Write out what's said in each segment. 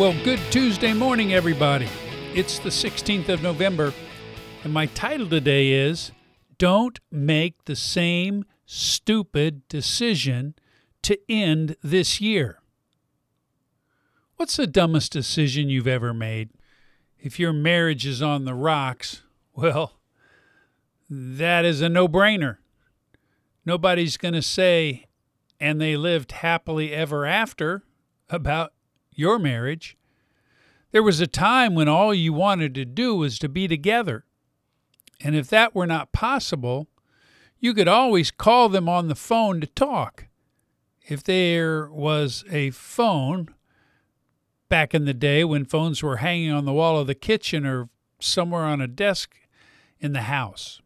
Well, good Tuesday morning, everybody. It's the 16th of November, and my title today is Don't Make the Same Stupid Decision to End This Year. What's the dumbest decision you've ever made? If your marriage is on the rocks, well, that is a no brainer. Nobody's going to say, and they lived happily ever after about your marriage. There was a time when all you wanted to do was to be together. And if that were not possible, you could always call them on the phone to talk. If there was a phone back in the day when phones were hanging on the wall of the kitchen or somewhere on a desk in the house.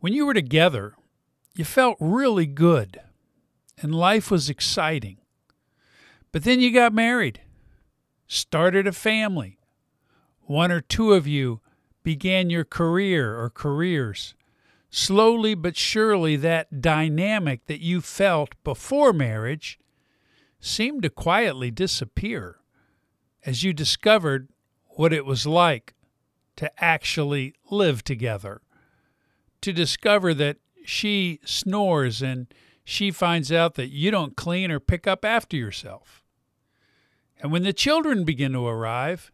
When you were together, you felt really good and life was exciting. But then you got married, started a family. One or two of you began your career or careers. Slowly but surely, that dynamic that you felt before marriage seemed to quietly disappear as you discovered what it was like to actually live together, to discover that she snores and she finds out that you don't clean or pick up after yourself. And when the children begin to arrive,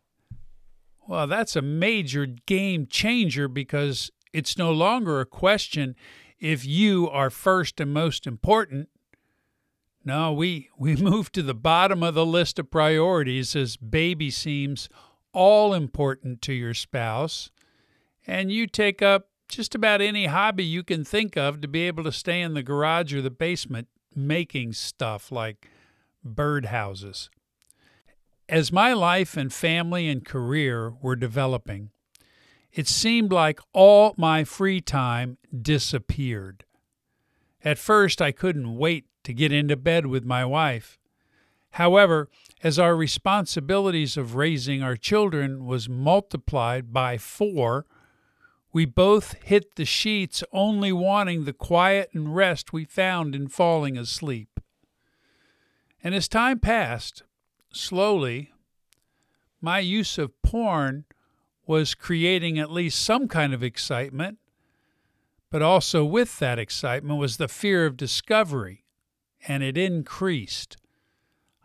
well, that's a major game changer because it's no longer a question if you are first and most important. No, we, we move to the bottom of the list of priorities as baby seems all important to your spouse, and you take up just about any hobby you can think of to be able to stay in the garage or the basement making stuff like birdhouses. As my life and family and career were developing, it seemed like all my free time disappeared. At first, I couldn't wait to get into bed with my wife. However, as our responsibilities of raising our children was multiplied by four, we both hit the sheets only wanting the quiet and rest we found in falling asleep. And as time passed, slowly, my use of porn was creating at least some kind of excitement, but also with that excitement was the fear of discovery, and it increased.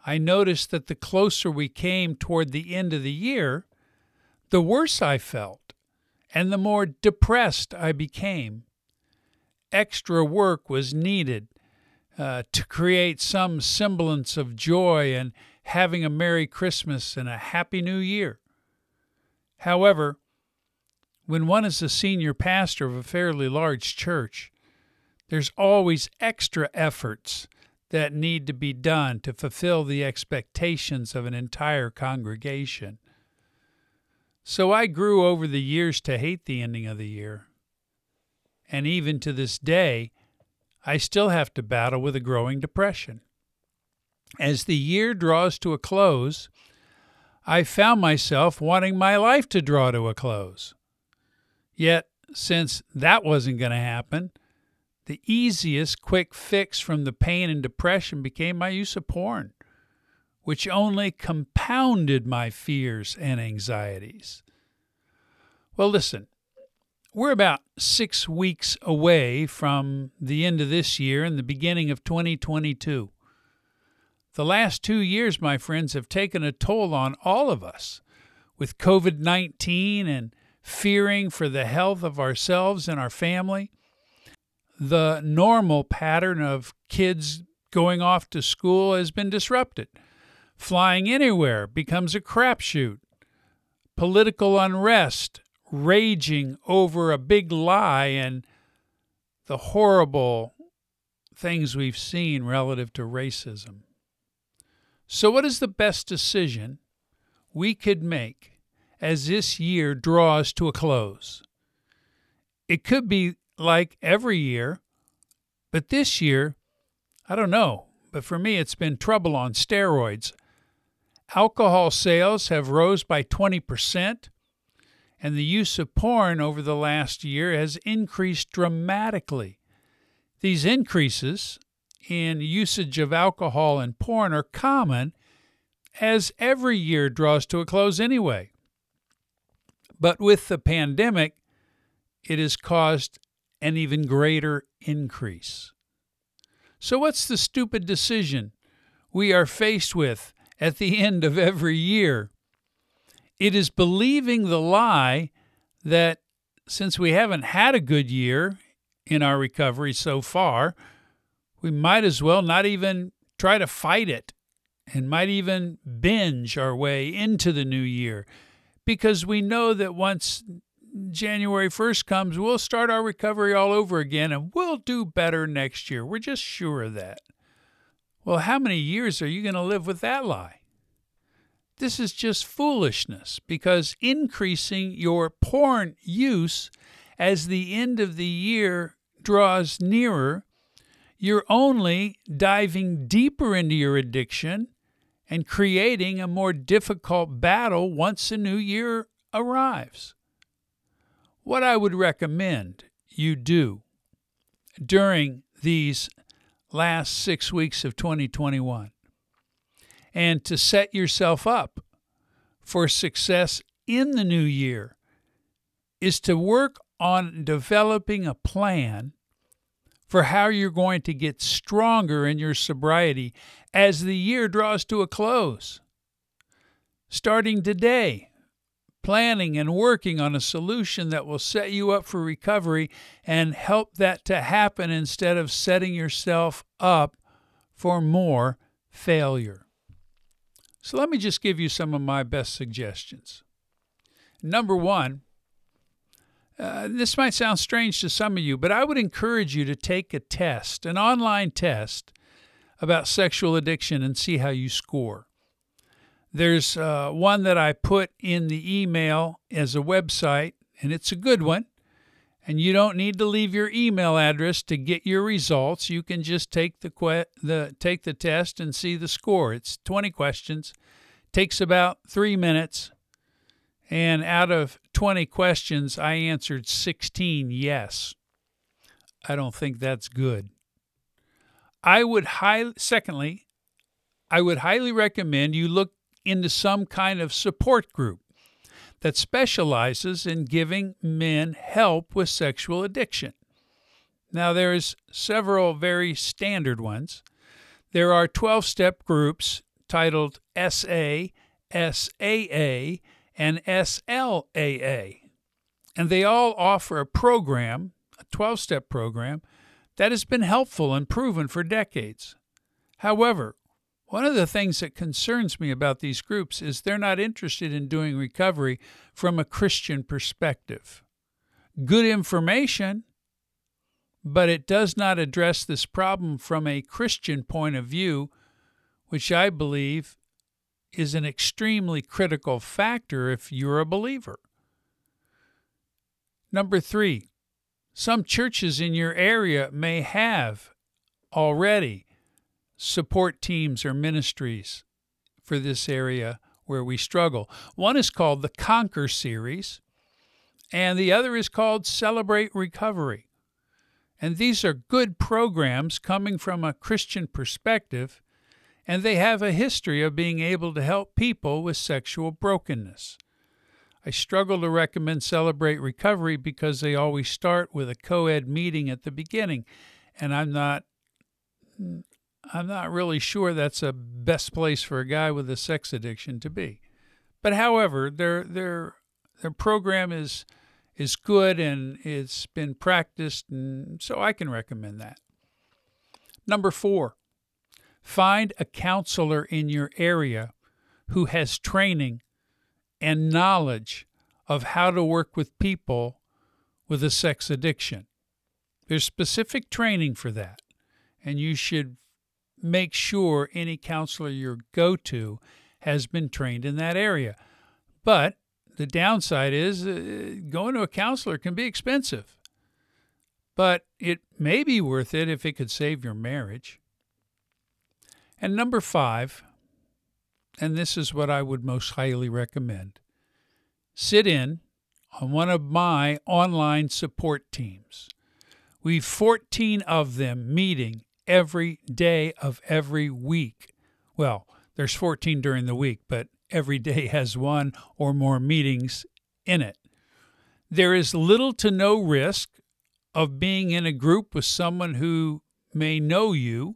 I noticed that the closer we came toward the end of the year, the worse I felt, and the more depressed I became. Extra work was needed uh, to create some semblance of joy and having a Merry Christmas and a Happy New Year. However, when one is the senior pastor of a fairly large church, there's always extra efforts that need to be done to fulfill the expectations of an entire congregation. So I grew over the years to hate the ending of the year. And even to this day, I still have to battle with a growing depression. As the year draws to a close, I found myself wanting my life to draw to a close. Yet, since that wasn't going to happen, the easiest quick fix from the pain and depression became my use of porn, which only compounded my fears and anxieties. Well, listen, we're about six weeks away from the end of this year and the beginning of 2022. The last two years, my friends, have taken a toll on all of us with COVID 19 and fearing for the health of ourselves and our family. The normal pattern of kids going off to school has been disrupted. Flying anywhere becomes a crapshoot. Political unrest raging over a big lie and the horrible things we've seen relative to racism. So, what is the best decision we could make as this year draws to a close? It could be like every year, but this year, I don't know. But for me, it's been trouble on steroids. Alcohol sales have rose by 20%, and the use of porn over the last year has increased dramatically. These increases in usage of alcohol and porn are common as every year draws to a close anyway. But with the pandemic, it has caused an even greater increase. So, what's the stupid decision we are faced with at the end of every year? It is believing the lie that since we haven't had a good year in our recovery so far, we might as well not even try to fight it and might even binge our way into the new year because we know that once January 1st comes, we'll start our recovery all over again and we'll do better next year. We're just sure of that. Well, how many years are you going to live with that lie? This is just foolishness because increasing your porn use as the end of the year draws nearer, you're only diving deeper into your addiction and creating a more difficult battle once the new year arrives. What I would recommend you do during these last six weeks of 2021 and to set yourself up for success in the new year is to work on developing a plan for how you're going to get stronger in your sobriety as the year draws to a close. Starting today, planning and working on a solution that will set you up for recovery and help that to happen instead of setting yourself up for more failure. So, let me just give you some of my best suggestions. Number one, uh, this might sound strange to some of you, but I would encourage you to take a test, an online test about sexual addiction, and see how you score. There's uh, one that I put in the email as a website, and it's a good one. And you don't need to leave your email address to get your results. You can just take the que- the take the test and see the score. It's 20 questions, takes about three minutes, and out of 20 questions, I answered 16 yes. I don't think that's good. I would highly, secondly, I would highly recommend you look into some kind of support group that specializes in giving men help with sexual addiction. Now, there's several very standard ones. There are 12 step groups titled SA, SAA, and SLAA. And they all offer a program, a 12 step program, that has been helpful and proven for decades. However, one of the things that concerns me about these groups is they're not interested in doing recovery from a Christian perspective. Good information, but it does not address this problem from a Christian point of view, which I believe is an extremely critical factor if you're a believer. Number three, some churches in your area may have already support teams or ministries for this area where we struggle. One is called the Conquer series, and the other is called Celebrate Recovery. And these are good programs coming from a Christian perspective and they have a history of being able to help people with sexual brokenness. I struggle to recommend Celebrate Recovery because they always start with a co-ed meeting at the beginning, and I'm not I'm not really sure that's a best place for a guy with a sex addiction to be. But however, their their their program is is good and it's been practiced and so I can recommend that. Number 4. Find a counselor in your area who has training and knowledge of how to work with people with a sex addiction. There's specific training for that, and you should make sure any counselor you go to has been trained in that area. But the downside is uh, going to a counselor can be expensive, but it may be worth it if it could save your marriage. And number five, and this is what I would most highly recommend sit in on one of my online support teams. We've 14 of them meeting every day of every week. Well, there's 14 during the week, but every day has one or more meetings in it. There is little to no risk of being in a group with someone who may know you.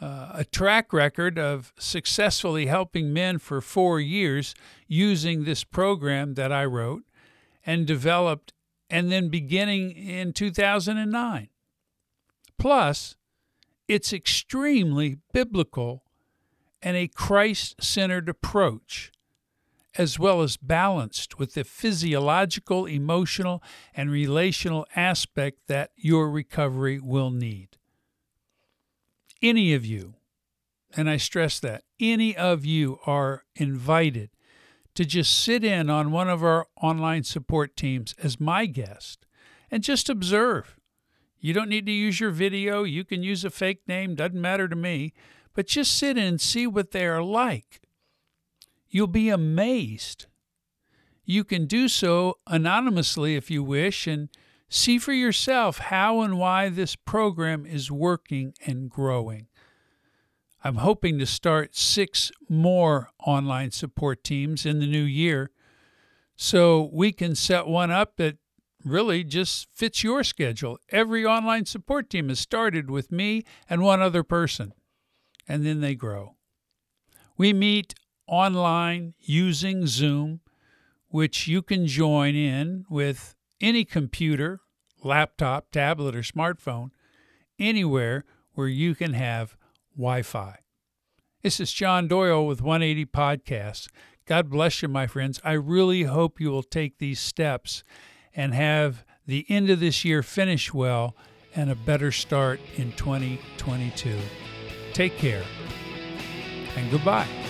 Uh, a track record of successfully helping men for four years using this program that I wrote and developed, and then beginning in 2009. Plus, it's extremely biblical and a Christ centered approach as well as balanced with the physiological, emotional, and relational aspect that your recovery will need. Any of you, and I stress that, any of you are invited to just sit in on one of our online support teams as my guest and just observe. You don't need to use your video, you can use a fake name, doesn't matter to me, but just sit in and see what they are like You'll be amazed. You can do so anonymously if you wish and see for yourself how and why this program is working and growing. I'm hoping to start six more online support teams in the new year so we can set one up that really just fits your schedule. Every online support team has started with me and one other person, and then they grow. We meet online using Zoom, which you can join in with any computer, laptop, tablet, or smartphone, anywhere where you can have Wi Fi. This is John Doyle with 180 Podcasts. God bless you, my friends. I really hope you will take these steps and have the end of this year finish well and a better start in 2022. Take care and goodbye.